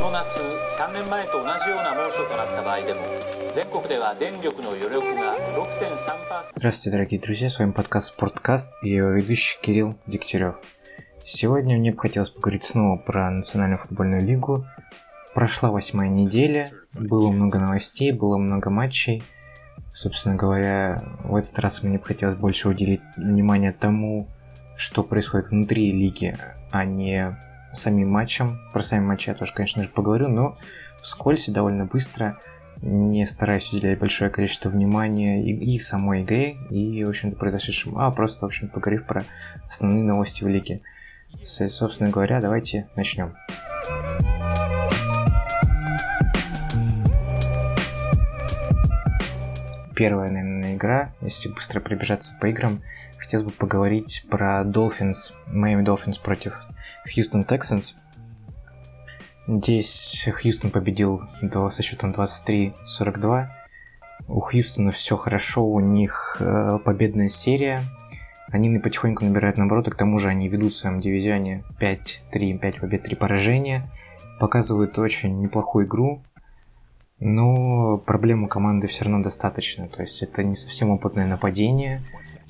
の夏3年前と同じような猛暑となった場合でも全国では電力の余力が6.3% Здравствуйте, дорогие друзья, с вами подкаст Спорткаст и его ведущий Кирилл Дегтярев. Сегодня мне бы хотелось поговорить снова про Национальную футбольную лигу. Прошла восьмая неделя, было много новостей, было много матчей. Собственно говоря, в этот раз мне бы хотелось больше уделить внимание тому, что происходит внутри лиги, а не самим матчем. Про сами матчи я тоже, конечно же, поговорю, но вскользь и довольно быстро, не стараясь уделять большое количество внимания и, и самой игре, и, в общем-то, произошедшему, а просто, в общем поговорив про основные новости в лиге. Собственно говоря, давайте начнем. Первая, наверное, игра, если быстро пробежаться по играм, хотелось бы поговорить про Dolphins, Miami Dolphins против Хьюстон Texans. Здесь Хьюстон победил со счетом 23-42. У Хьюстона все хорошо, у них э, победная серия. Они потихоньку набирают наоборот, к тому же они ведут в своем дивизионе 5-3, 5 побед, 3 поражения. Показывают очень неплохую игру, но проблем у команды все равно достаточно. То есть это не совсем опытное нападение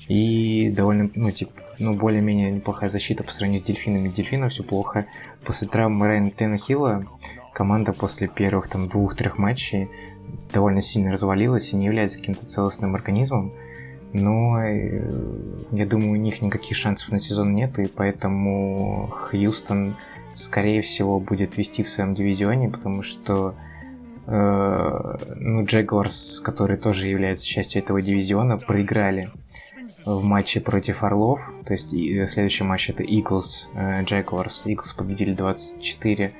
и довольно, ну, типа, ну, более-менее неплохая защита по сравнению с дельфинами. Дельфинов все плохо. После травмы Райана Теннехилла команда после первых там двух-трех матчей довольно сильно развалилась и не является каким-то целостным организмом. Но э, я думаю, у них никаких шансов на сезон нет, и поэтому Хьюстон, скорее всего, будет вести в своем дивизионе, потому что э, ну, Джегуарс, которые тоже являются частью этого дивизиона, проиграли в матче против Орлов. То есть и следующий матч это Eagles э, Jaguars. Eagles победили 24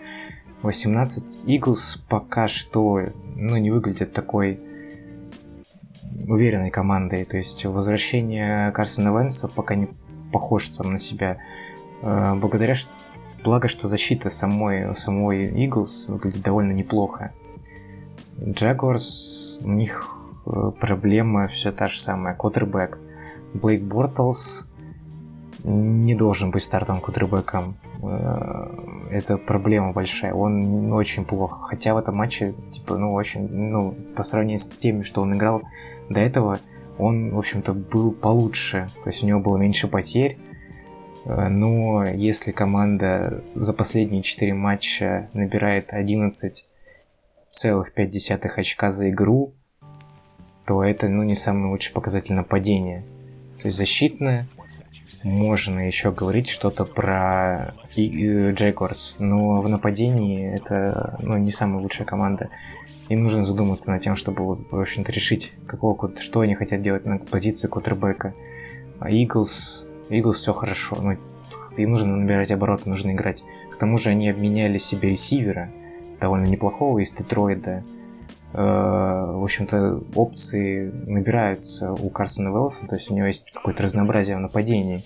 18. Eagles пока что ну, не выглядит такой уверенной командой. То есть возвращение Карсона Венса пока не похож сам на себя. Э, благодаря благо, что защита самой, самой Eagles выглядит довольно неплохо. Jaguars, у них э, проблема все та же самая, квотербек. Блейк Бортлс не должен быть стартовым кутербэком. Э, это проблема большая. Он очень плохо. Хотя в этом матче, типа, ну, очень, ну, по сравнению с теми, что он играл до этого, он, в общем-то, был получше. То есть у него было меньше потерь. Э, но если команда за последние 4 матча набирает 11,5 очка за игру, то это, ну, не самый лучший показатель нападения. То есть защитная. Можно еще говорить что-то про Джейкорс, но в нападении это ну, не самая лучшая команда. Им нужно задуматься над тем, чтобы, в общем-то, решить, какого, что они хотят делать на позиции кутербека. А Иглс, Иглс все хорошо, но им нужно набирать обороты, нужно играть. К тому же они обменяли себе ресивера, довольно неплохого из Детройда, в общем-то, опции набираются у Карсона Велса, то есть у него есть какое-то разнообразие в нападении.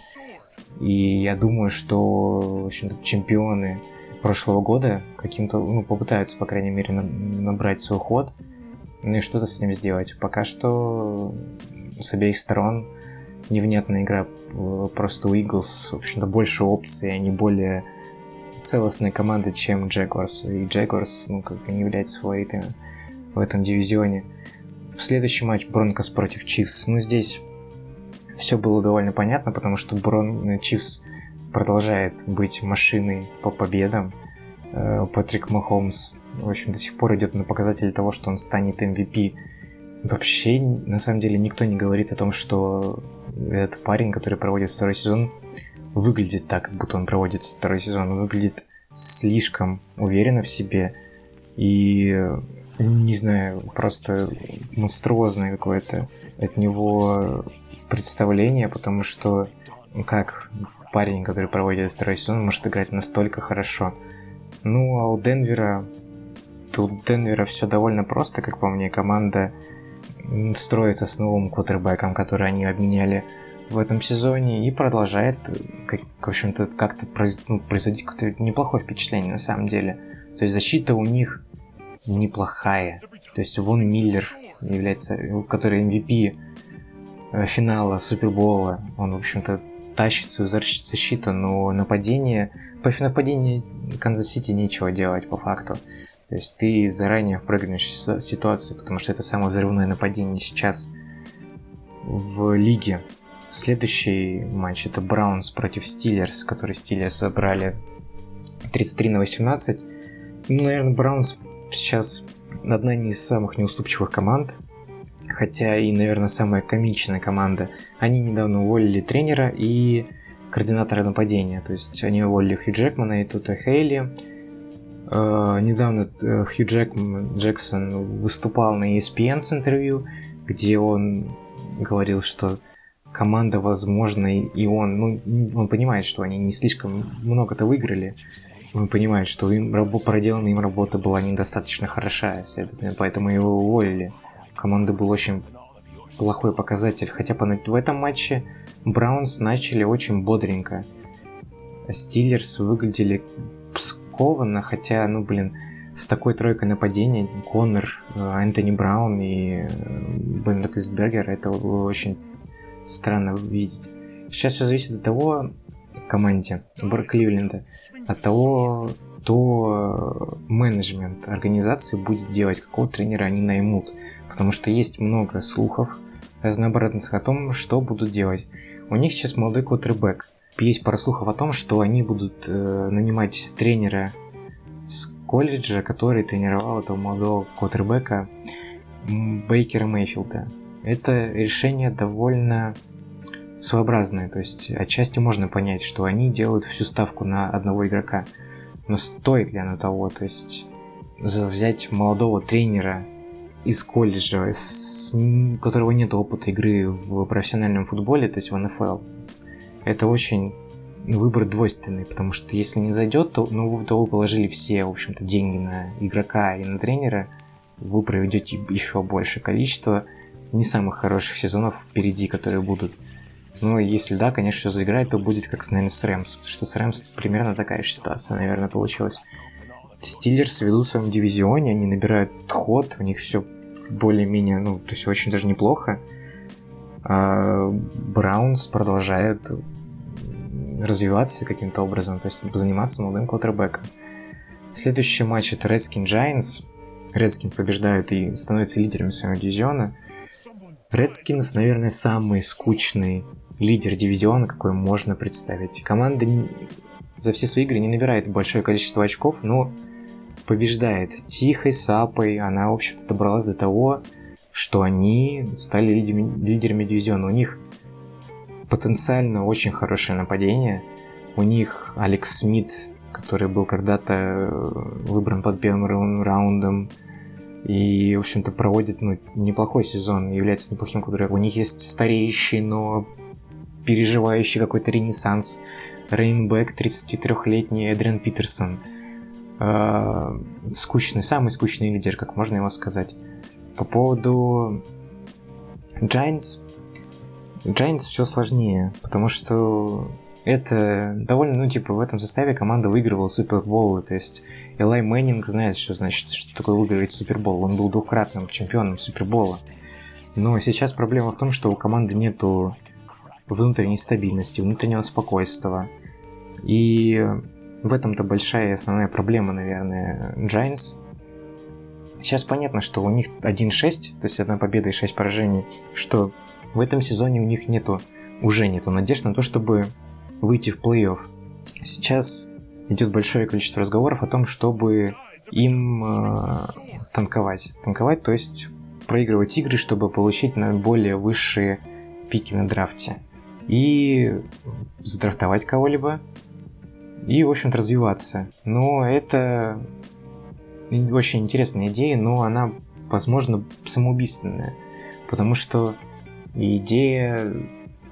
И я думаю, что в общем чемпионы прошлого года каким-то, ну, попытаются, по крайней мере, набрать свой ход, ну и что-то с ним сделать. Пока что с обеих сторон невнятная игра. Просто у Eagles, в общем-то, больше опций, они более целостные команды, чем Jaguars. И Jaguars, ну, как бы не является фаворитами в этом дивизионе. Следующий матч Бронкос против Чивс. Ну, здесь все было довольно понятно, потому что Брон Чивс продолжает быть машиной по победам. Э, Патрик Махомс, в общем, до сих пор идет на показатели того, что он станет MVP. Вообще, на самом деле, никто не говорит о том, что этот парень, который проводит второй сезон, выглядит так, как будто он проводит второй сезон. Он выглядит слишком уверенно в себе. И не знаю, просто монструозное какое-то от него представление, потому что ну, как парень, который проводит второй сезон, может играть настолько хорошо. Ну, а у Денвера... У Денвера все довольно просто, как по мне. Команда строится с новым квотербеком, который они обменяли в этом сезоне и продолжает, как, в общем-то, как-то произ, ну, производить какое-то неплохое впечатление на самом деле. То есть защита у них неплохая. То есть Вон Миллер является, который MVP э, финала Супербола. Он, в общем-то, тащит свою защиту, но нападение... Против нападения Канзас-Сити нечего делать по факту. То есть ты заранее прыгнешь в ситуацию, потому что это самое взрывное нападение сейчас в лиге. Следующий матч это Браунс против Стиллерс, который Стиллерс забрали 33 на 18. Ну, наверное, Браунс сейчас одна из самых неуступчивых команд, хотя и, наверное, самая комичная команда. Они недавно уволили тренера и координатора нападения, то есть они уволили Хью Джекмана и Тута Хейли. Э, недавно э, Хью Джек, Джексон выступал на ESPN с интервью, где он говорил, что команда, возможно, и он, ну, он понимает, что они не слишком много-то выиграли, он понимает, что им проделанная им работа была недостаточно хороша, следовательно, поэтому его уволили. У команды был очень плохой показатель, хотя в этом матче Браунс начали очень бодренько. Стиллерс выглядели скованно, хотя, ну, блин, с такой тройкой нападения Коннор, э, Антони Браун и э, Бен Рокесбергер, это очень странно видеть. Сейчас все зависит от того, в команде Кливленда, от того, то менеджмент организации будет делать, какого тренера они наймут. Потому что есть много слухов разнообразных о том, что будут делать. У них сейчас молодой квотербек. Есть пара слухов о том, что они будут э, нанимать тренера с колледжа, который тренировал этого молодого квотербека Бейкера Мейфилда. Это решение довольно своеобразное, то есть отчасти можно понять, что они делают всю ставку на одного игрока. Но стоит ли оно того? То есть взять молодого тренера из колледжа, с, у которого нет опыта игры в профессиональном футболе, то есть в НФЛ, это очень выбор двойственный, потому что если не зайдет, то, ну, то вы положили все, в общем-то, деньги на игрока и на тренера, вы проведете еще большее количество не самых хороших сезонов впереди, которые будут. Но если да, конечно, все заиграет, то будет как, наверное, с Рэмс. Потому что с Рэмс примерно такая же ситуация, наверное, получилась. Стиллерс ведут в своем дивизионе, они набирают ход, у них все более-менее, ну, то есть очень даже неплохо. А Браунс продолжает развиваться каким-то образом, то есть заниматься молодым квотербеком. Следующий матч это Redskins Giants. Redskins побеждают и становятся лидерами своего дивизиона. Redskins, наверное, самый скучный лидер дивизиона, какой можно представить. Команда за все свои игры не набирает большое количество очков, но побеждает тихой сапой. Она, в общем-то, добралась до того, что они стали лидерами, лидерами дивизиона. У них потенциально очень хорошее нападение. У них Алекс Смит, который был когда-то э, выбран под первым раундом, и, в общем-то, проводит ну, неплохой сезон, является неплохим кудряком. У них есть стареющий, но переживающий какой-то ренессанс Рейнбэк, 33-летний Эдриан Питерсон. Э, скучный, самый скучный лидер, как можно его сказать. По поводу Giants, Giants все сложнее, потому что это довольно, ну, типа, в этом составе команда выигрывала Суперболы, то есть Элай Мэннинг знает, что значит, что такое выигрывать Супербол, он был двукратным чемпионом Супербола. Но сейчас проблема в том, что у команды нету внутренней стабильности, внутреннего спокойствия. И в этом-то большая и основная проблема, наверное, Giants. Сейчас понятно, что у них 1-6, то есть одна победа и 6 поражений, что в этом сезоне у них нету, уже нету надежд на то, чтобы выйти в плей-офф. Сейчас идет большое количество разговоров о том, чтобы им э, танковать. Танковать, то есть проигрывать игры, чтобы получить на более высшие пики на драфте и задрафтовать кого-либо, и, в общем-то, развиваться. Но это очень интересная идея, но она, возможно, самоубийственная, потому что идея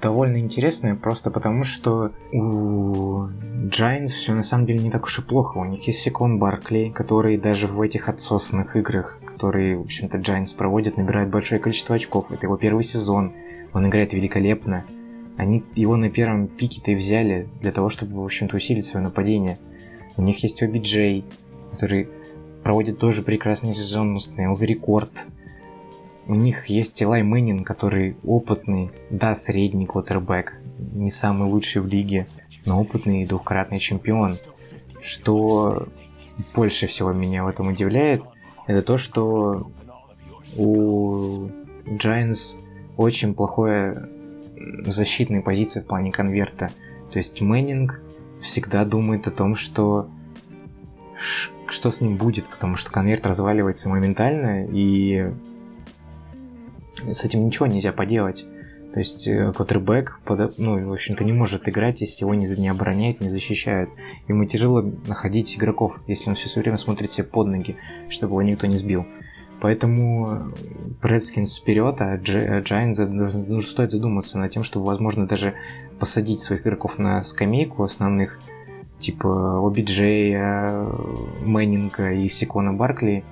довольно интересная, просто потому что у Giants все на самом деле не так уж и плохо. У них есть Секон Баркли, который даже в этих отсосанных играх, которые, в общем-то, Giants проводят, набирает большое количество очков. Это его первый сезон. Он играет великолепно. Они его на первом пике-то и взяли для того, чтобы, в общем-то, усилить свое нападение. У них есть OBJ, который проводит тоже прекрасный сезон, установил рекорд. У них есть Элай Мэннин, который опытный, да, средний квотербек. не самый лучший в лиге, но опытный и двухкратный чемпион. Что больше всего меня в этом удивляет, это то, что у Giants очень плохое защитной позиции в плане конверта. То есть Мэннинг всегда думает о том, что что с ним будет, потому что конверт разваливается моментально, и с этим ничего нельзя поделать. То есть э, квотербек, ну, в общем-то, не может играть, если его не, не обороняют, не защищают. Ему тяжело находить игроков, если он все время смотрит себе под ноги, чтобы его никто не сбил. Поэтому Redskins вперед, а Giants ну, стоит задуматься над тем, чтобы, возможно, даже посадить своих игроков на скамейку основных, типа OBJ, Мэннинга и Секона Баркли,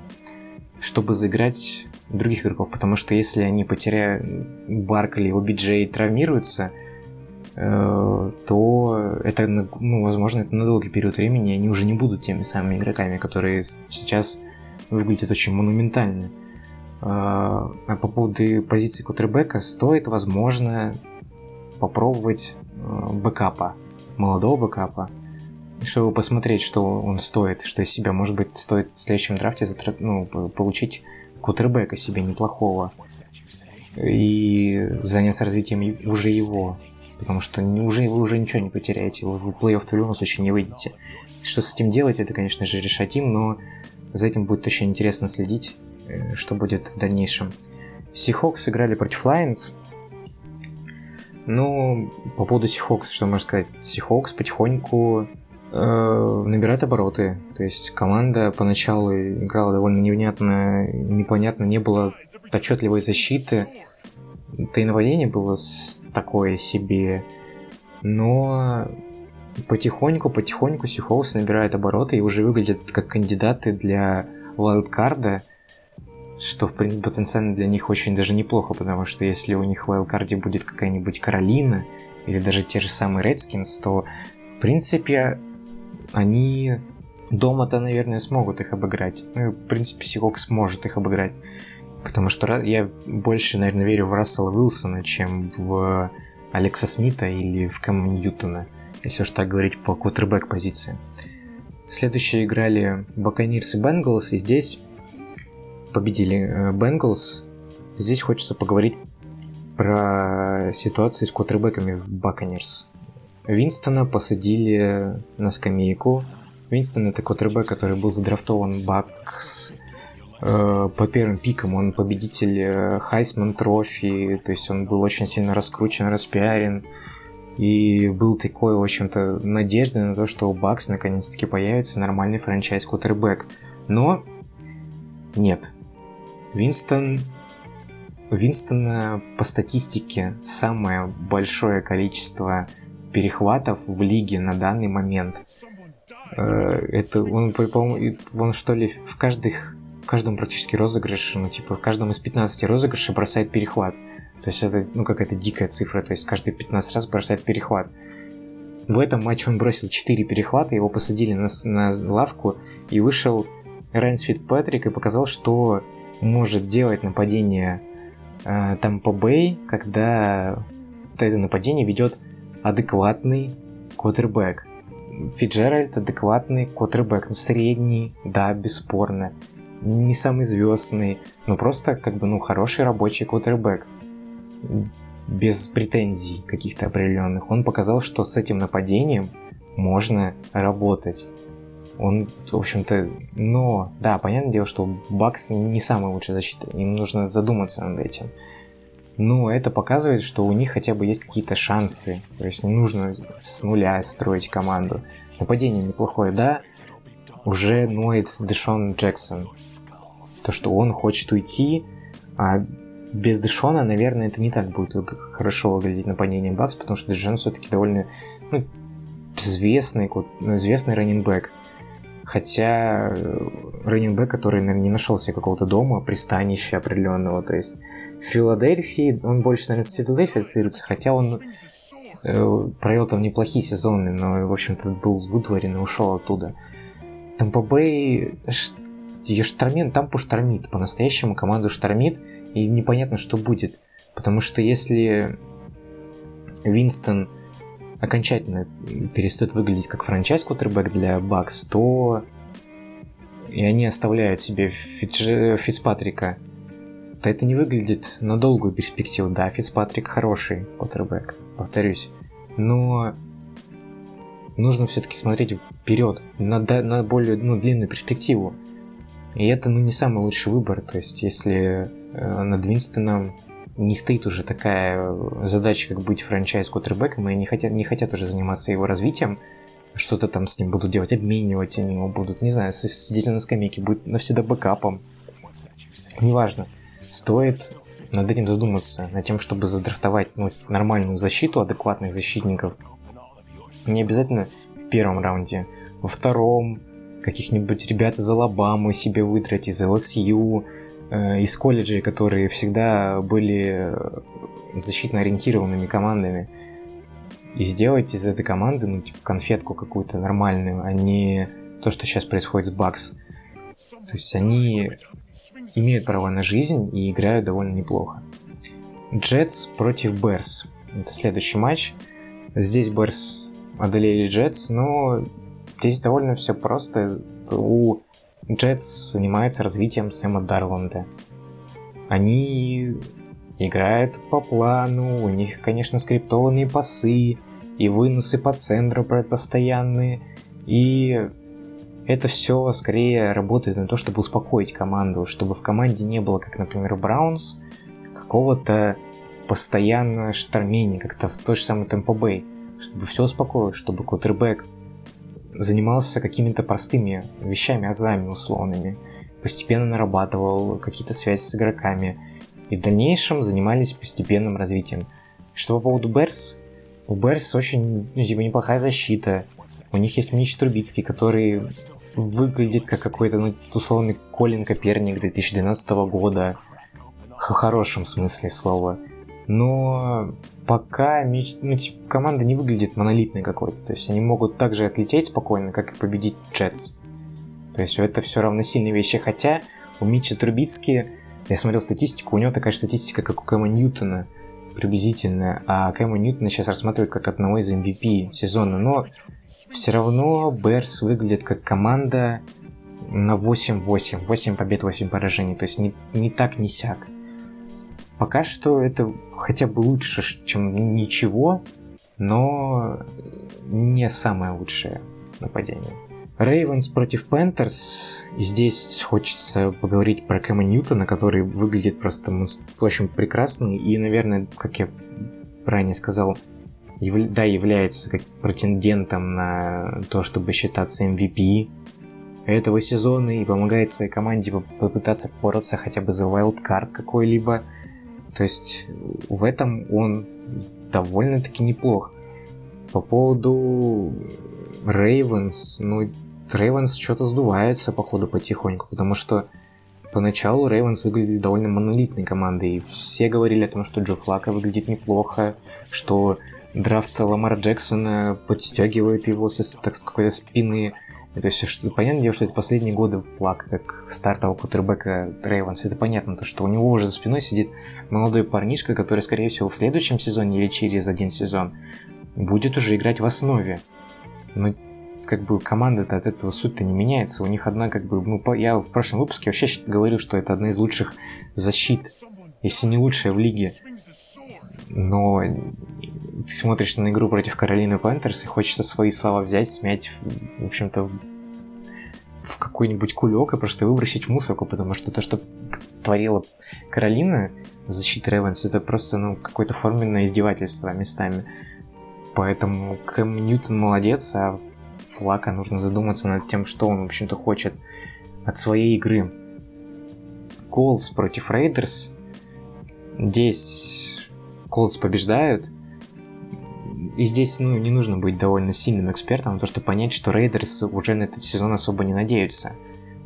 чтобы заиграть других игроков, потому что если они потеряют Баркли, OBJ травмируются, э, то это, ну, возможно, это на долгий период времени они уже не будут теми самыми игроками, которые сейчас выглядят очень монументально. Э, а по поводу позиции кутербека стоит, возможно, попробовать э, бэкапа, молодого бэкапа, чтобы посмотреть, что он стоит, что из себя, может быть, стоит в следующем драфте ну, получить кутербека себе неплохого и заняться развитием уже его. Потому что уже, вы уже ничего не потеряете, вы в плей-офф в любом случае не выйдете. Что с этим делать, это, конечно же, решать им, но за этим будет очень интересно следить, э, что будет в дальнейшем. Сихокс сыграли против Lions. Ну, по поводу Сихокс, что можно сказать? Сихокс потихоньку э, набирает обороты. То есть команда поначалу играла довольно невнятно, непонятно, не было отчетливой защиты. Да и нападение было такое себе. Но потихоньку, потихоньку Сихоус набирает обороты и уже выглядят как кандидаты для вайлдкарда, что, в принципе, потенциально для них очень даже неплохо, потому что если у них в вайлдкарде будет какая-нибудь Каролина или даже те же самые Redskins, то, в принципе, они дома-то, наверное, смогут их обыграть. Ну, в принципе, Сихок сможет их обыграть. Потому что я больше, наверное, верю в Рассела Уилсона, чем в Алекса Смита или в Кэма Ньютона, если уж так говорить по квотербек позиции. Следующие играли Баканирс и Бенгалс, и здесь победили Бенгалс. Здесь хочется поговорить про ситуацию с квотербеками в Баканирс. Винстона посадили на скамейку. Винстон это квотербек, который был задрафтован Бакс э, по первым пикам. Он победитель Heisman Trophy, то есть он был очень сильно раскручен, распиарен. И был такой, в общем-то, надежда на то, что у Бакс наконец-таки появится нормальный франчайз квотербек. Но нет. Винстон Винстона по статистике самое большое количество перехватов в лиге на данный момент. Э, это он, по-моему, он что ли в каждых, в каждом практически розыгрыше, ну типа в каждом из 15 розыгрышей бросает перехват. То есть это, ну, какая-то дикая цифра, то есть каждые 15 раз бросает перехват. В этом матче он бросил 4 перехвата, его посадили на, на лавку, и вышел Райнс Патрик и показал, что может делать нападение э, Тампа Бэй, когда это нападение ведет адекватный квотербек. Фиджеральд адекватный квотербек, ну, средний, да, бесспорно. Не самый звездный, но просто как бы, ну, хороший рабочий квотербек. Без претензий каких-то определенных. Он показал, что с этим нападением можно работать. Он, в общем-то, но, да, понятное дело, что Бакс не самая лучшая защита. Им нужно задуматься над этим но это показывает, что у них хотя бы есть какие-то шансы. То есть не нужно с нуля строить команду. Нападение неплохое, да, уже ноет Дэшон Джексон. То, что он хочет уйти, а без Дэшона, наверное, это не так будет хорошо выглядеть нападение Бакс, потому что Дэшон все-таки довольно ну, известный, известный раненбэк. Хотя э, раненбэк, который, наверное, не нашел себе какого-то дома, пристанища определенного. То есть в Филадельфии, он больше, наверное, с Филадельфией ассоциируется, хотя он э, провел там неплохие сезоны, но, в общем-то, был выдворен и ушел оттуда. Тампа Бэй ее штормит, Тампу штормит, по-настоящему команду штормит, и непонятно, что будет. Потому что если Винстон окончательно перестает выглядеть как франчайз кутербэк для Бакс, то и они оставляют себе Фитч... Фицпатрика, то это не выглядит на долгую перспективу. Да, Фицпатрик хороший кутербэк, повторюсь, но нужно все-таки смотреть вперед, на, на более ну, длинную перспективу. И это ну, не самый лучший выбор. То есть, если над Винстоном не стоит уже такая задача, как быть франчайз кутербэком, и они хотят, не хотят уже заниматься его развитием, что-то там с ним будут делать, обменивать они его будут, не знаю, сидеть на скамейке, будет навсегда бэкапом. Неважно. Стоит над этим задуматься, над тем, чтобы задрафтовать ну, нормальную защиту адекватных защитников. Не обязательно в первом раунде, во втором, каких-нибудь ребят из Алабамы себе выдрать, из ЛСЮ, э, из колледжей, которые всегда были защитно ориентированными командами. И сделать из этой команды, ну, типа, конфетку какую-то нормальную, а не то, что сейчас происходит с Бакс. То есть они имеют право на жизнь и играют довольно неплохо. Джетс против Берс. Это следующий матч. Здесь Берс одолели Джетс, но здесь довольно все просто. У Джетс занимается развитием Сэма Дарланда. Они играют по плану, у них, конечно, скриптованные пасы и выносы по центру постоянные, и это все скорее работает на то, чтобы успокоить команду, чтобы в команде не было, как, например, Браунс, какого-то постоянно штормения, как-то в той же самой Темпо Бэй, чтобы все успокоилось, чтобы кутербэк занимался какими-то простыми вещами, азами условными, постепенно нарабатывал какие-то связи с игроками, и в дальнейшем занимались постепенным развитием. Что по поводу Берс, у Берс очень ну, типа, неплохая защита, у них есть Мич Трубицкий, который выглядит как какой-то, ну, условный Колин Коперник 2012 года. В хорошем смысле слова. Но пока меч... ну, типа, команда не выглядит монолитной какой-то. То есть они могут также отлететь спокойно, как и победить Джетс. То есть это все равносильные вещи. Хотя у Митча Трубицки, я смотрел статистику, у него такая статистика, как у Кэма Ньютона приблизительно. А Кэма Ньютона сейчас рассматривают как одного из MVP сезона. Но все равно Берс выглядит как команда на 8-8. 8 побед, 8 поражений. То есть не, не так, не сяк. Пока что это хотя бы лучше, чем ничего, но не самое лучшее нападение. Рейвенс против Пэнтерс. Здесь хочется поговорить про Кэма Ньютона, который выглядит просто очень прекрасный. И, наверное, как я ранее сказал, яв... да, является как претендентом на то, чтобы считаться MVP этого сезона и помогает своей команде попытаться бороться хотя бы за wildcard какой-либо. То есть в этом он довольно-таки неплох. По поводу Рейвенс, ну, Рейвенс что-то сдувается, походу, потихоньку, потому что поначалу Рейвенс выглядит довольно монолитной командой, и все говорили о том, что Джо Флака выглядит неплохо, что драфт Ламара Джексона подстегивает его с, так, с какой-то спины. То есть, что, понятное дело, что это последние годы флаг, как стартового кутербека Рейвенс. Это понятно, то, что у него уже за спиной сидит молодой парнишка, который, скорее всего, в следующем сезоне или через один сезон будет уже играть в основе. Но как бы команда-то от этого суть-то не меняется. У них одна, как бы, ну, я в прошлом выпуске вообще говорил, что это одна из лучших защит, если не лучшая в лиге. Но ты смотришь на игру против Каролины Пантерс и хочется свои слова взять, смять, в общем-то, в какой-нибудь кулек и просто выбросить в мусорку, потому что то, что творила Каролина с защитой Ревенс, это просто, ну, какое-то форменное издевательство местами. Поэтому Кэм Ньютон молодец, а Флакко нужно задуматься над тем, что он, в общем-то, хочет от своей игры. Колс против Рейдерс. Здесь Колс побеждают, и здесь, ну, не нужно быть довольно сильным экспертом, то, чтобы понять, что Рейдерс уже на этот сезон особо не надеются.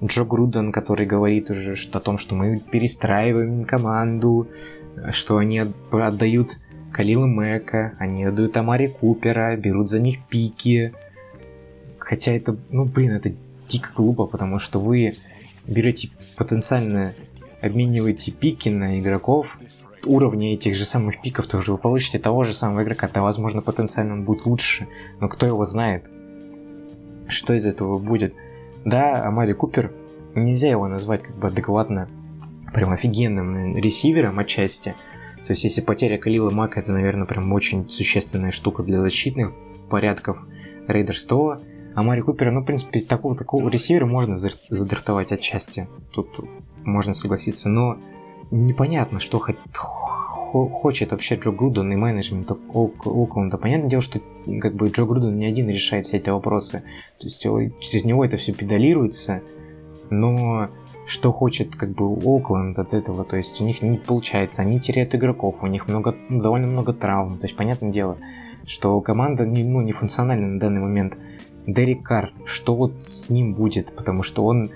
Джо Груден, который говорит уже о том, что мы перестраиваем команду, что они отдают Калила Мэка, они отдают Амари Купера, берут за них пики. Хотя это, ну, блин, это дико глупо, потому что вы берете потенциально, обмениваете пики на игроков, уровня этих же самых пиков, то уже вы получите того же самого игрока, то, возможно, потенциально он будет лучше, но кто его знает, что из этого будет. Да, Амари Купер, нельзя его назвать как бы адекватно прям офигенным ресивером отчасти. То есть, если потеря Калила Мака, это, наверное, прям очень существенная штука для защитных порядков Рейдерс, то Амари Купера, ну, в принципе, такого, такого ресивера можно задрафтовать отчасти. Тут можно согласиться, но непонятно, что хоть, хочет вообще Джо Груден и менеджмент Окленда. Понятное дело, что как бы Джо Груден не один решает все эти вопросы. То есть через него это все педалируется, но что хочет как бы Окленд от этого, то есть у них не получается, они теряют игроков, у них много, ну, довольно много травм, то есть понятное дело, что команда не, ну, не функциональна на данный момент. Дерек Карр, что вот с ним будет, потому что он,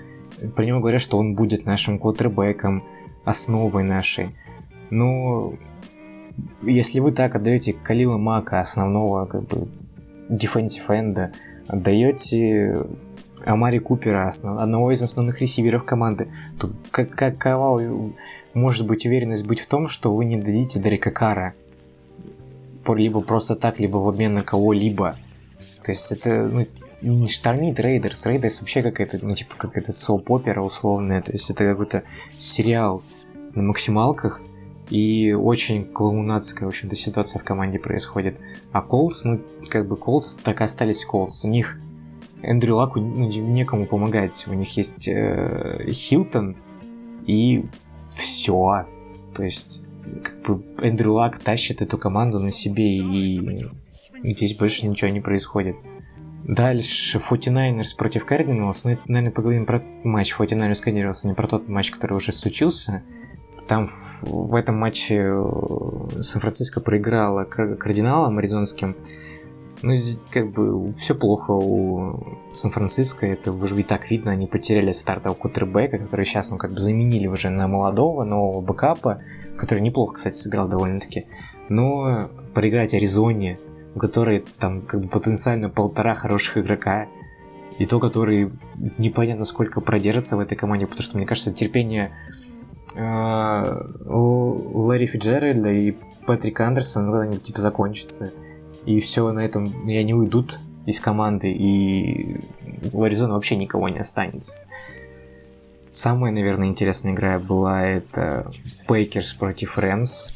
про него говорят, что он будет нашим квотербеком, основой нашей. Но если вы так отдаете Калила Мака, основного как бы defensive end а, отдаете Амари Купера, основ, одного из основных ресиверов команды, то как, какова может быть уверенность быть в том, что вы не дадите Дерека Карра? Либо просто так, либо в обмен на кого-либо. То есть это ну, не штормит Рейдерс. Рейдерс вообще какая-то, ну, типа, какая-то soap opera условная. То есть это какой-то сериал на максималках, и очень клоунадская, в общем-то, ситуация в команде происходит. А Колс, ну, как бы Колс так и остались Колс. У них Эндрю Лаку ну, некому помогать. У них есть э, Хилтон и все. То есть, как бы Эндрю Лак тащит эту команду на себе, и здесь больше ничего не происходит. Дальше 49ers против Cardinals. Ну, это, наверное, поговорим про матч 49ers Cardinals, а не про тот матч, который уже случился. Там в этом матче э, Сан-Франциско проиграла кардиналам аризонским. Ну, как бы все плохо у Сан-Франциско, это уже и так видно, они потеряли стартового кутербека, который сейчас, ну, как бы заменили уже на молодого, нового бэкапа, который неплохо, кстати, сыграл довольно-таки. Но проиграть Аризоне, у которой там как бы потенциально полтора хороших игрока, и то, который непонятно сколько продержится в этой команде, потому что, мне кажется, терпение у Ларри Фиджеральда и Патрика Андерсона когда-нибудь типа закончится. И все на этом и они уйдут из команды, и у Аризоны вообще никого не останется. Самая, наверное, интересная игра была это Пейкерс против Рэмс.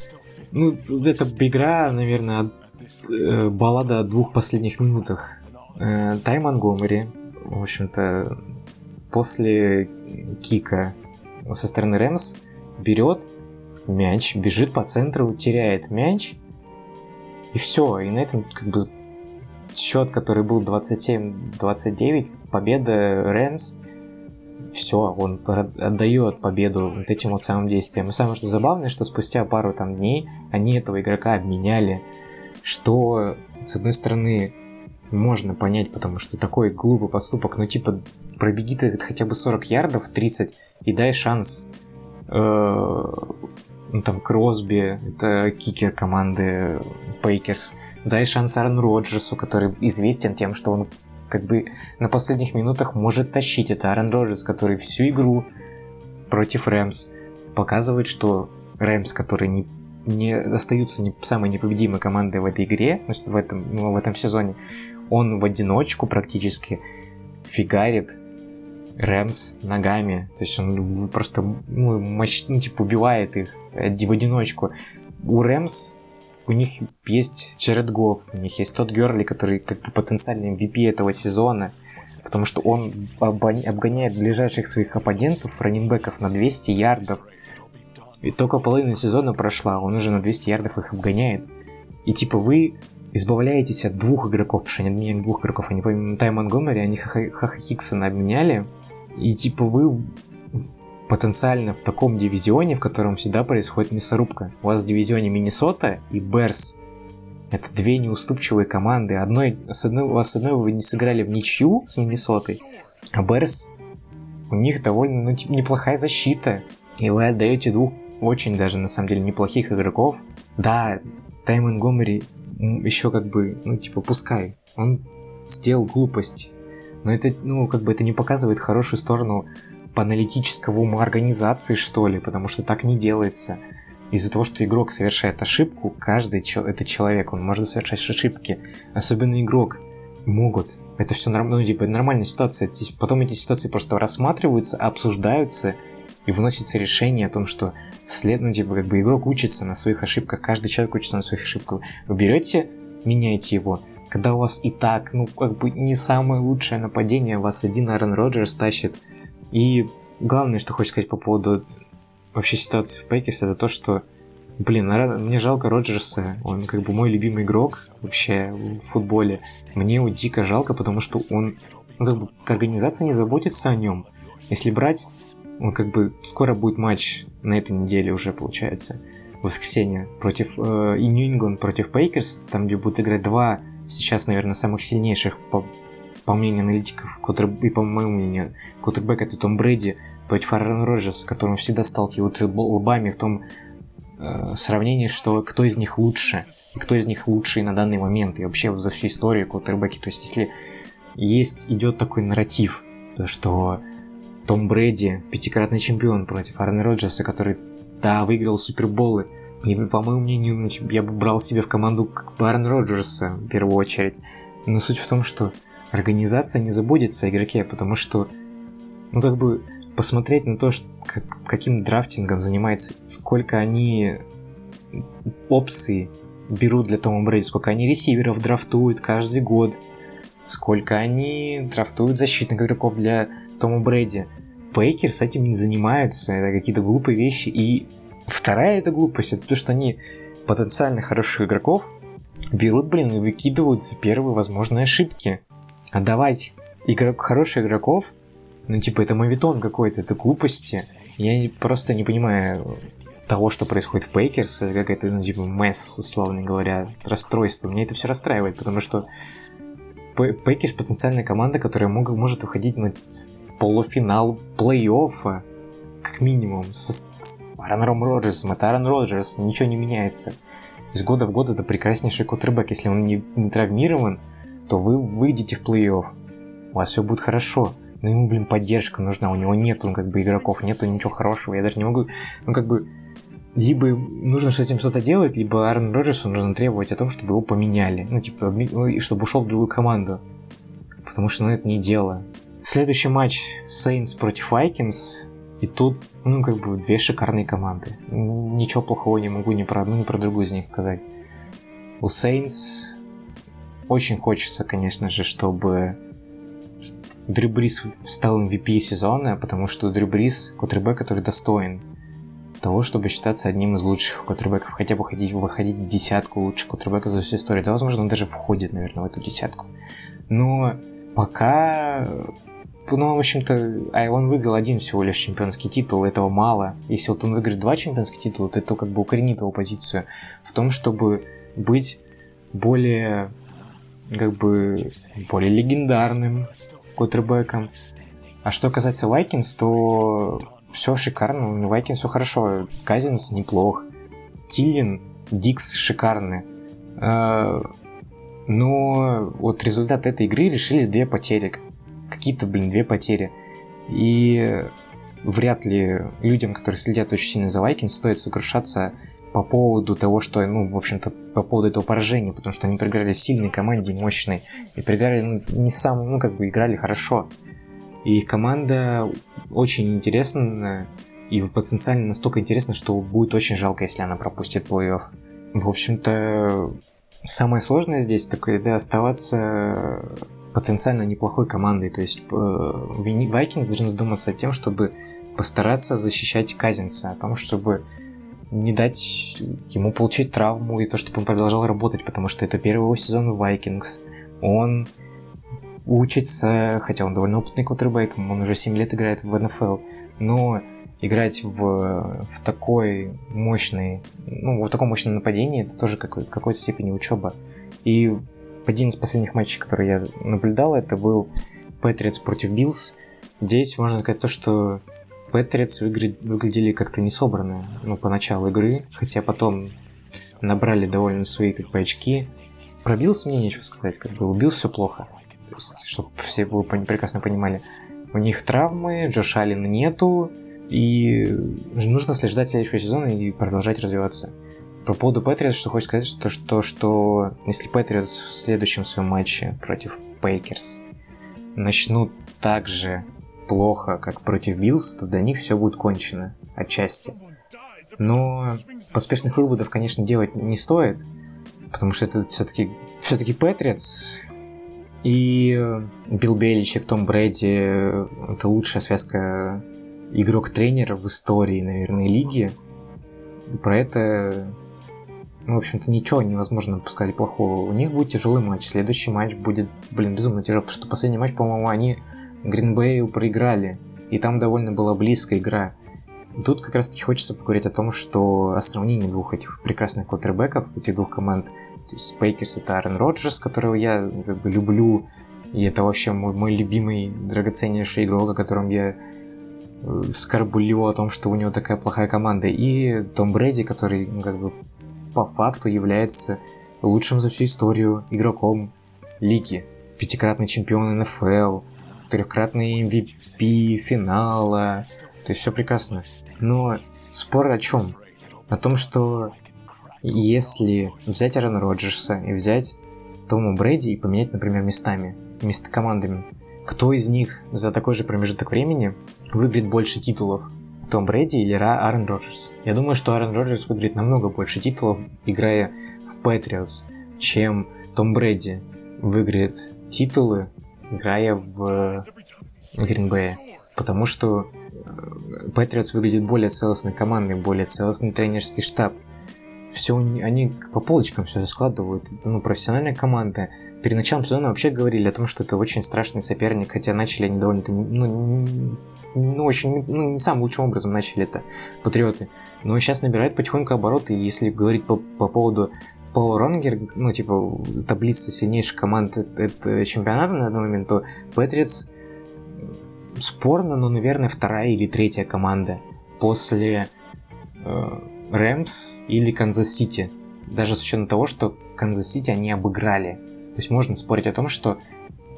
Ну, это игра, наверное, э, баллада о двух последних минутах. Э, Тай Монгомери, в общем-то, после кика со стороны Рэмс берет мяч, бежит по центру, теряет мяч, и все. И на этом как бы счет, который был 27-29, победа Рэмс, все, он отдает победу вот этим вот самым действиям. И самое что забавное, что спустя пару там дней они этого игрока обменяли, что, с одной стороны, можно понять, потому что такой глупый поступок, ну типа пробеги ты хотя бы 40 ярдов, 30, и дай шанс ну, там Кросби, это кикер команды Пейкерс, дай шанс Аарону Роджерсу, который известен тем, что он как бы на последних минутах может тащить. Это Аарон Роджерс, который всю игру против Рэмс показывает, что Рэмс, которые не, не остаются не, самой непобедимой командой в этой игре, в этом, ну, в этом сезоне, он в одиночку практически фигарит Рэмс ногами. То есть он просто ну, мощ, ну, типа убивает их э, в одиночку. У Рэмс у них есть Джеред Гофф, у них есть тот Герли, который как бы потенциальный MVP этого сезона, потому что он обгоняет ближайших своих оппонентов, раненбеков на 200 ярдов. И только половина сезона прошла, он уже на 200 ярдов их обгоняет. И типа вы избавляетесь от двух игроков, потому что они обменяли двух игроков, они помимо Тай Монгомери, они Хаха Хиксона обменяли, и типа вы потенциально в таком дивизионе, в котором всегда происходит мясорубка. У вас в дивизионе Миннесота и Берс. Это две неуступчивые команды. Одной, с одной, у вас с одной вы не сыграли в ничью с Миннесотой, а Берс у них довольно ну, типа, неплохая защита. И вы отдаете двух очень даже на самом деле неплохих игроков. Да, Тай Монгомери еще как бы, ну типа, пускай. Он сделал глупость. Но это, ну, как бы это не показывает хорошую сторону аналитического ума организации, что ли, потому что так не делается. из-за того, что игрок совершает ошибку, каждый чел- это человек, он может совершать ошибки. Особенно игрок могут. Это все норм- ну, типа, нормальная ситуация. Потом эти ситуации просто рассматриваются, обсуждаются и выносится решение о том, что вслед, ну, типа, как бы игрок учится на своих ошибках, каждый человек учится на своих ошибках. Вы берете, меняете его, когда у вас и так, ну, как бы не самое лучшее нападение, вас один Аарон Роджерс тащит. И главное, что хочу сказать по поводу вообще ситуации в Пейкерс, это то, что, блин, мне жалко Роджерса, он как бы мой любимый игрок вообще в футболе. Мне его дико жалко, потому что он, ну, как бы, организация не заботится о нем. Если брать, он как бы, скоро будет матч на этой неделе уже, получается, в воскресенье против э, и Нью-Ингланд против Пейкерс, там, где будут играть два сейчас, наверное, самых сильнейших по, по мнению аналитиков, квотер, и по моему мнению, квотербек это Том Брэди против Аарона Роджерса, которым всегда сталкивают лбами в том э, сравнении, что кто из них лучше, и кто из них лучший на данный момент, и вообще за всю историю квотербеки. То есть, если есть, идет такой нарратив, то что том Брэди, пятикратный чемпион против Аарона Роджерса, который, да, выиграл Суперболы, и, по моему мнению, ну, типа, я бы брал себе в команду как бы Аарон Роджерса в первую очередь. Но суть в том, что организация не заботится о игроке, потому что, ну, как бы, посмотреть на то, что, как, каким драфтингом занимается, сколько они опций берут для Тома Брэди, сколько они ресиверов драфтуют каждый год, сколько они драфтуют защитных игроков для Тома Брэди. Пейкер с этим не занимаются, это какие-то глупые вещи. И вторая эта глупость, это то, что они потенциально хороших игроков берут, блин, и выкидывают за первые возможные ошибки. Отдавать игрок, хороших игроков, ну, типа, это мавитон какой-то, это глупости. Я просто не понимаю того, что происходит в Пэкерс, это какая-то, ну, типа, mess, условно говоря, расстройство. Меня это все расстраивает, потому что Пе- Пэкерс потенциальная команда, которая мог- может выходить на полуфинал плей-оффа, как минимум, с, с Аароном Роджерсом. Это Аарон Роджерс, ничего не меняется. Из года в год это прекраснейший квотербек. Если он не, не травмирован, то вы выйдете в плей-офф. У вас все будет хорошо. Но ему, блин, поддержка нужна. У него нету, как бы, игроков, нету ничего хорошего. Я даже не могу, ну, как бы, либо нужно с этим что-то делать, либо Аарон Роджерсу нужно требовать о том, чтобы его поменяли. Ну, типа, ну, чтобы ушел в другую команду. Потому что, ну, это не дело. Следующий матч Saints против Vikings. И тут, ну, как бы, две шикарные команды. Н- Ничего плохого не могу ни про одну, ни про другую из них сказать. У Saints очень хочется, конечно же, чтобы Дрю Брис стал MVP сезона, потому что Дрю Брис квотербек, который достоин того, чтобы считаться одним из лучших квотербеков, хотя бы ходить, выходить в десятку лучших квотербеков за всю историю. Да, возможно, он даже входит, наверное, в эту десятку. Но пока... Ну, в общем-то, а он выиграл один всего лишь чемпионский титул, этого мало. Если вот он выиграет два чемпионских титула, то это как бы укоренит его позицию в том, чтобы быть более, как бы, более легендарным квотербеком. А что касается Vikings, то все шикарно. У Vikings все хорошо. Казинс неплох. Тиллин, Дикс шикарны. Э, Но вот результат этой игры решили две потери. Какие-то, блин, две потери. И вряд ли людям, которые следят очень сильно за Vikings, стоит сокрушаться по поводу того, что, ну, в общем-то, по поводу этого поражения, потому что они проиграли сильной команде, мощной, и проиграли, ну, не сам, ну, как бы играли хорошо. И команда очень интересна, и потенциально настолько интересна, что будет очень жалко, если она пропустит плей-офф. В общем-то, самое сложное здесь такое, да, оставаться потенциально неплохой командой. То есть э, Vikings должны задуматься о тем, чтобы постараться защищать Казинса, о том, чтобы не дать ему получить травму и то, чтобы он продолжал работать, потому что это первый его сезон в Vikings. Он учится, хотя он довольно опытный квотербек, он уже 7 лет играет в НФЛ, но играть в, в такой мощный, ну, в таком мощном нападении, это тоже какой- в какой-то степени учеба. И один из последних матчей, который я наблюдал, это был Патриотс против Биллс. Здесь можно сказать то, что Патриотс выглядели как-то не собранно, ну, по началу игры, хотя потом набрали довольно свои как бы очки. Про Биллс мне нечего сказать, как бы у Биллс все плохо. Есть, чтобы все пон- прекрасно понимали. У них травмы, Джош Аллен нету, и нужно ждать следующего сезона и продолжать развиваться. По поводу Патриотс, что хочешь сказать, что, что, что если Патриотс в следующем своем матче против Пэкерс начнут так же плохо, как против Биллс, то для них все будет кончено отчасти. Но поспешных выводов, конечно, делать не стоит, потому что это все-таки все-таки Патриотс и Билл Беличек, Том Брэди — это лучшая связка игрок-тренера в истории, наверное, лиги. Про это, в общем-то, ничего невозможно сказать плохого. У них будет тяжелый матч. Следующий матч будет, блин, безумно тяжелый, потому что последний матч, по-моему, они Гринбею проиграли. И там довольно была близкая игра. Тут как раз таки хочется поговорить о том, что о сравнении двух этих прекрасных квотербеков, этих двух команд. То есть Пейкерс это Аарон Роджерс, которого я как бы люблю, и это вообще мой, мой любимый, драгоценнейший игрок, о котором я э, скорблю о том, что у него такая плохая команда. И Том Брэди, который ну, как бы по факту является лучшим за всю историю игроком лиги. Пятикратный чемпион НФЛ, трехкратный MVP финала. То есть все прекрасно. Но спор о чем? О том, что если взять Аарона Роджерса и взять Тома Брэди и поменять, например, местами, место командами, кто из них за такой же промежуток времени выиграет больше титулов? Том Брэди или Аарон Роджерс? Я думаю, что Аарон Роджерс выиграет намного больше титулов, играя в Патриотс, чем Том Брэди выиграет титулы, играя в Гринбэе. Потому что Патриотс выглядит более целостной командой, более целостный тренерский штаб. Все, они по полочкам все складывают. Ну, профессиональная команда. Перед началом сезона вообще говорили о том, что это очень страшный соперник, хотя начали они довольно-то, ну, ну, очень, ну, не самым лучшим образом начали это Патриоты. Но сейчас набирают потихоньку обороты, и если говорить по, по поводу power ranking, ну, типа, таблицы сильнейших команд это чемпионата на данный момент, то Патриотс спорно, но, наверное, вторая или третья команда после Рэмс э, или Канзас-Сити. Даже с учетом того, что Канзас-Сити они обыграли. То есть можно спорить о том, что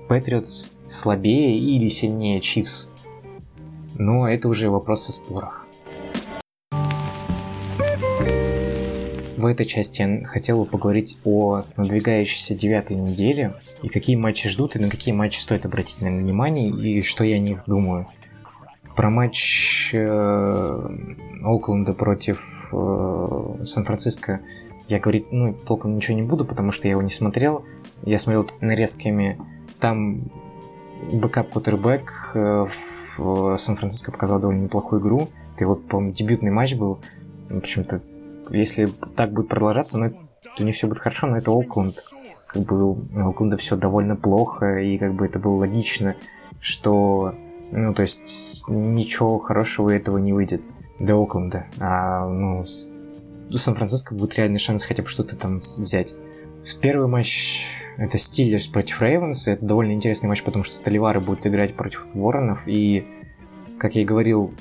Патриотс слабее или сильнее Чифс. Но это уже вопрос о спорах. В этой части я хотел бы поговорить о надвигающейся девятой неделе и какие матчи ждут, и на какие матчи стоит обратить на внимание, и что я о них думаю. Про матч э, Окленда против э, Сан-Франциско я говорить, ну, толком ничего не буду, потому что я его не смотрел. Я смотрел нарезками. Там backup квотербек э, в Сан-Франциско показал довольно неплохую игру. Это его, по-моему, дебютный матч был. В общем-то, если так будет продолжаться, ну, то не все будет хорошо, но это Окленд. Как бы у Окленда все довольно плохо, и как бы это было логично, что, ну, то есть, ничего хорошего этого не выйдет для Окленда. А, ну, Сан-Франциско будет реальный шанс хотя бы что-то там взять. Первый матч это Стиллерс против Рейвенс. Это довольно интересный матч, потому что Столивары будут играть против Воронов. И, как я и говорил,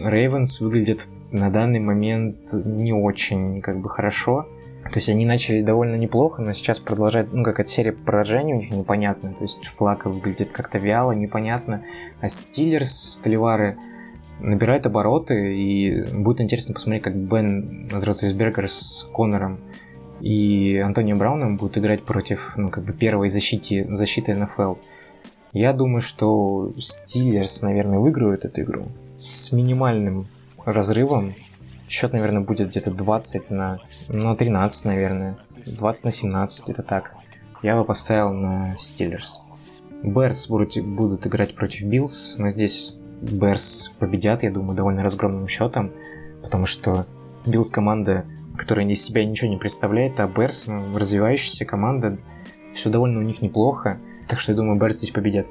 Рейвенс выглядит на данный момент не очень как бы хорошо. То есть они начали довольно неплохо, но сейчас продолжает, ну, как от серии поражений у них непонятно. То есть флага выглядит как-то вяло, непонятно. А Стиллерс, Столивары набирают обороты, и будет интересно посмотреть, как Бен Ротлисбергер с Конором и Антонио Брауном будут играть против, ну, как бы первой защиты, защиты НФЛ. Я думаю, что Стиллерс, наверное, выиграют эту игру с минимальным разрывом. Счет, наверное, будет где-то 20 на, на 13, наверное. 20 на 17, это так. Я бы поставил на Стиллерс. Берс будут играть против Биллс, но здесь Берс победят, я думаю, довольно разгромным счетом, потому что Биллс команда, которая из себя ничего не представляет, а Берс развивающаяся команда, все довольно у них неплохо, так что я думаю, Берс здесь победят.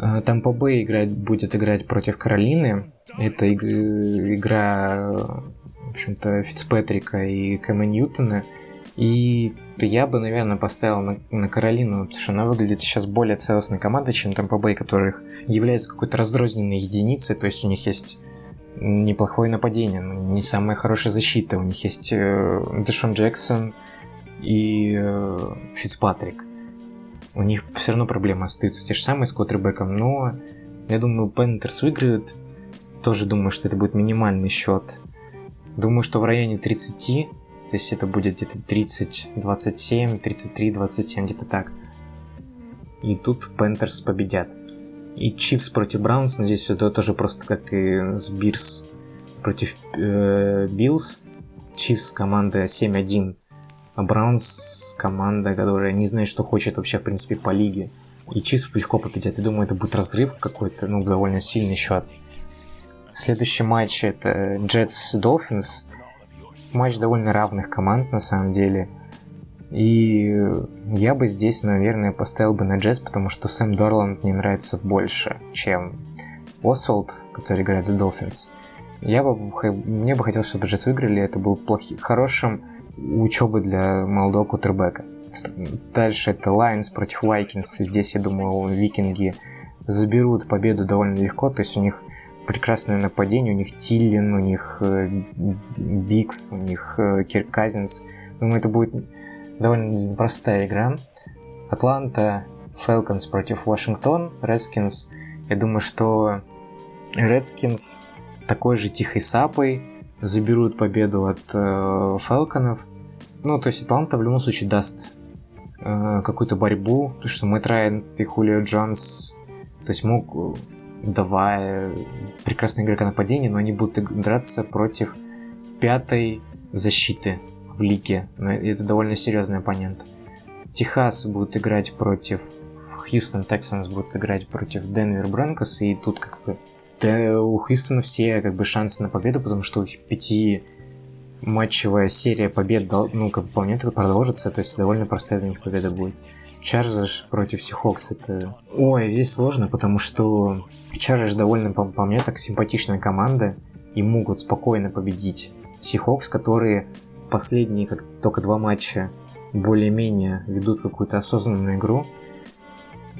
Э, Тампа Бэй играет, будет играть против Каролины. Это игра, в общем-то, Фицпатрика и Кэма Ньютона. И я бы, наверное, поставил на, на Каролину, потому что она выглядит сейчас более целостной командой, чем Тампа Бэй, которых является какой-то раздрозненной единицей. То есть у них есть неплохое нападение, но не самая хорошая защита. У них есть э, Дэшон Джексон и э, Фицпатрик у них все равно проблемы остаются те же самые с квотербеком, но я думаю, Пантерс выиграют. тоже думаю, что это будет минимальный счет. Думаю, что в районе 30, то есть это будет где-то 30, 27, 33, 27, где-то так. И тут Пантерс победят. И Чифс против Браунс, здесь все тоже просто как и с Бирс против э, Биллс. Чифс команда 7-1, а Браунс команда, которая не знает, что хочет вообще, в принципе, по лиге. И Чифс легко победят. Я думаю, это будет разрыв какой-то, ну, довольно сильный счет. Следующий матч это Jets Dolphins. Матч довольно равных команд, на самом деле. И я бы здесь, наверное, поставил бы на Джетс, потому что Сэм Дорланд мне нравится больше, чем Освальд, который играет за Dolphins. Я бы, мне бы хотелось, чтобы Джетс выиграли, это был плохим, хорошим учебой для молодого кутербека. Дальше это Lions против Vikings. Здесь, я думаю, викинги заберут победу довольно легко. То есть у них прекрасное нападение, у них Тиллин, у них э, Бикс, у них э, Кирк Казинс. Думаю, это будет довольно простая игра. Атланта, Falcons против Вашингтон, Redskins. Я думаю, что Redskins такой же тихой сапой заберут победу от э, Фалконов. Ну, то есть Атланта в любом случае даст э, какую-то борьбу, то что Мэтт Райан и Хулио Джонс, то есть мог, давая прекрасные игрока нападения, но они будут драться против пятой защиты в лиге. Это довольно серьезный оппонент. Техас будет играть против Хьюстон Тексанс будет играть против Денвер Бронкос, и тут как бы да, у Хьюстона все как бы шансы на победу, потому что у них пяти матчевая серия побед, ну, как бы по мне, продолжится, то есть довольно простая для них победа будет. Чарджерс против Сихокс это... Ой, здесь сложно, потому что Чарджерс довольно, по, по мне, так симпатичная команда и могут спокойно победить Сихокс, которые последние как только два матча более-менее ведут какую-то осознанную игру.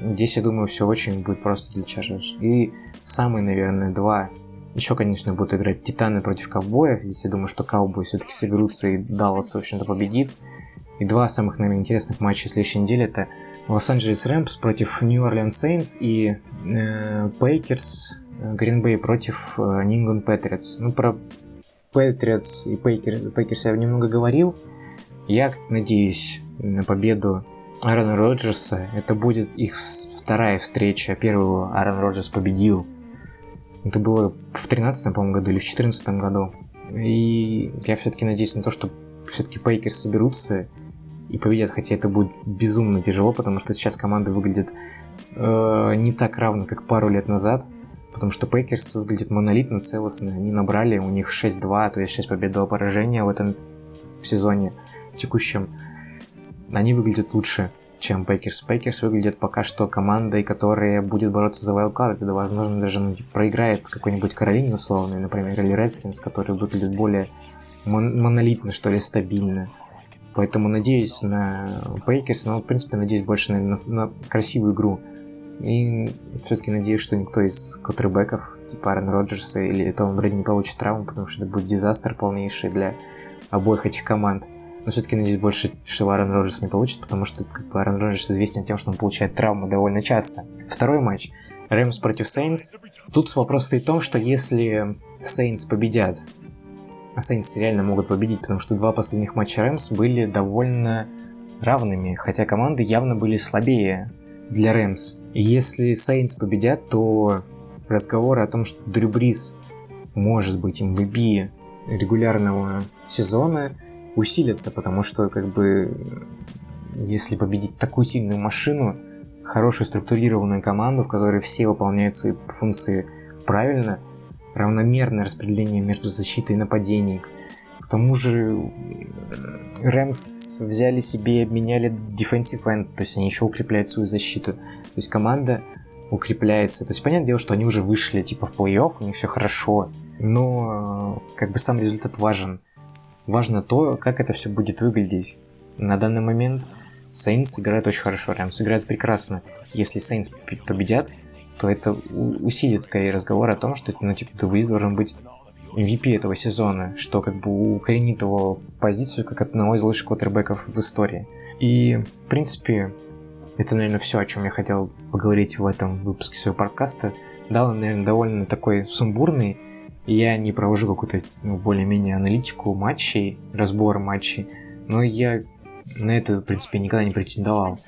Здесь, я думаю, все очень будет просто для Чарджерс. И самые, наверное, два еще, конечно, будут играть Титаны против Ковбоев. Здесь я думаю, что Ковбои все-таки соберутся и Даллас, в общем-то, победит. И два самых, наверное, интересных матча следующей недели это Лос-Анджелес Рэмс против Нью-Орлеан Сейнс и Пэкерс э, Гринбей против Нью-Ингленд э, Патриотс. Ну, про Патриотс и Пэкерс я немного говорил. Я надеюсь на победу Аарона Роджерса. Это будет их вторая встреча. Первую Аарон Роджерс победил. Это было в 13 по году или в 14 году. И я все-таки надеюсь на то, что все-таки Пэкерс соберутся и победят, хотя это будет безумно тяжело, потому что сейчас команда выглядит э, не так равно, как пару лет назад, потому что Патриотс выглядит монолитно, целостно. Они набрали, у них 6-2, то есть 6 побед, 2 поражения в этом сезоне текущем они выглядят лучше, чем Пэкерс. Пэкерс выглядит пока что командой, которая будет бороться за wildcard. Это, возможно, даже ну, проиграет какой-нибудь Каролине условной, например, или Редскинс, который выглядит более мон- монолитно, что ли, стабильно. Поэтому надеюсь на Пэкерс, но, в принципе, надеюсь больше, наверное, на, на красивую игру. И все-таки надеюсь, что никто из квотербеков, типа Аарон Роджерса или Том Брэди не получит травму, потому что это будет disaster полнейший для обоих этих команд. Но все-таки надеюсь больше, что Аарон Роджерс не получит, потому что как бы, Аарон Роджерс известен тем, что он получает травмы довольно часто. Второй матч. Рэмс против Сейнс. Тут вопрос стоит в том, что если Сейнс победят, а Сейнс реально могут победить, потому что два последних матча Рэмс были довольно равными, хотя команды явно были слабее для Рэмс. И если Сейнс победят, то разговоры о том, что Дрю Брис может быть MVP регулярного сезона – усилится, потому что как бы если победить такую сильную машину, хорошую структурированную команду, в которой все выполняют свои функции правильно, равномерное распределение между защитой и нападением. К тому же Рэмс взяли себе и обменяли defensive end, то есть они еще укрепляют свою защиту. То есть команда укрепляется. То есть понятное дело, что они уже вышли типа в плей-офф, у них все хорошо, но как бы сам результат важен. Важно то, как это все будет выглядеть. На данный момент Saints играет очень хорошо, Рэмс играет прекрасно. Если Saints победят, то это усилит скорее разговор о том, что ну, типа, Дуэйс должен быть MVP этого сезона, что как бы укоренит его позицию как одного из лучших квотербеков в истории. И, в принципе, это, наверное, все, о чем я хотел поговорить в этом выпуске своего подкаста. Да, он, наверное, довольно такой сумбурный, Я не провожу какую-то ну, более-менее аналитику матчей, разбор матчей, но я на это, в принципе, никогда не претендовал.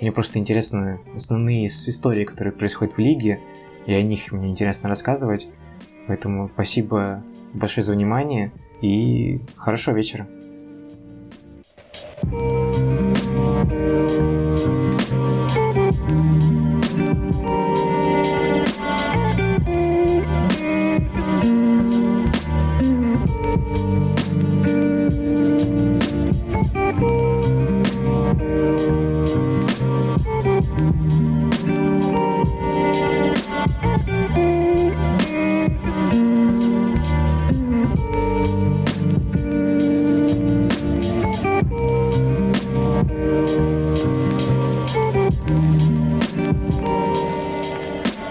Мне просто интересны основные истории, которые происходят в лиге, и о них мне интересно рассказывать. Поэтому спасибо большое за внимание и хорошего вечера. Thank you.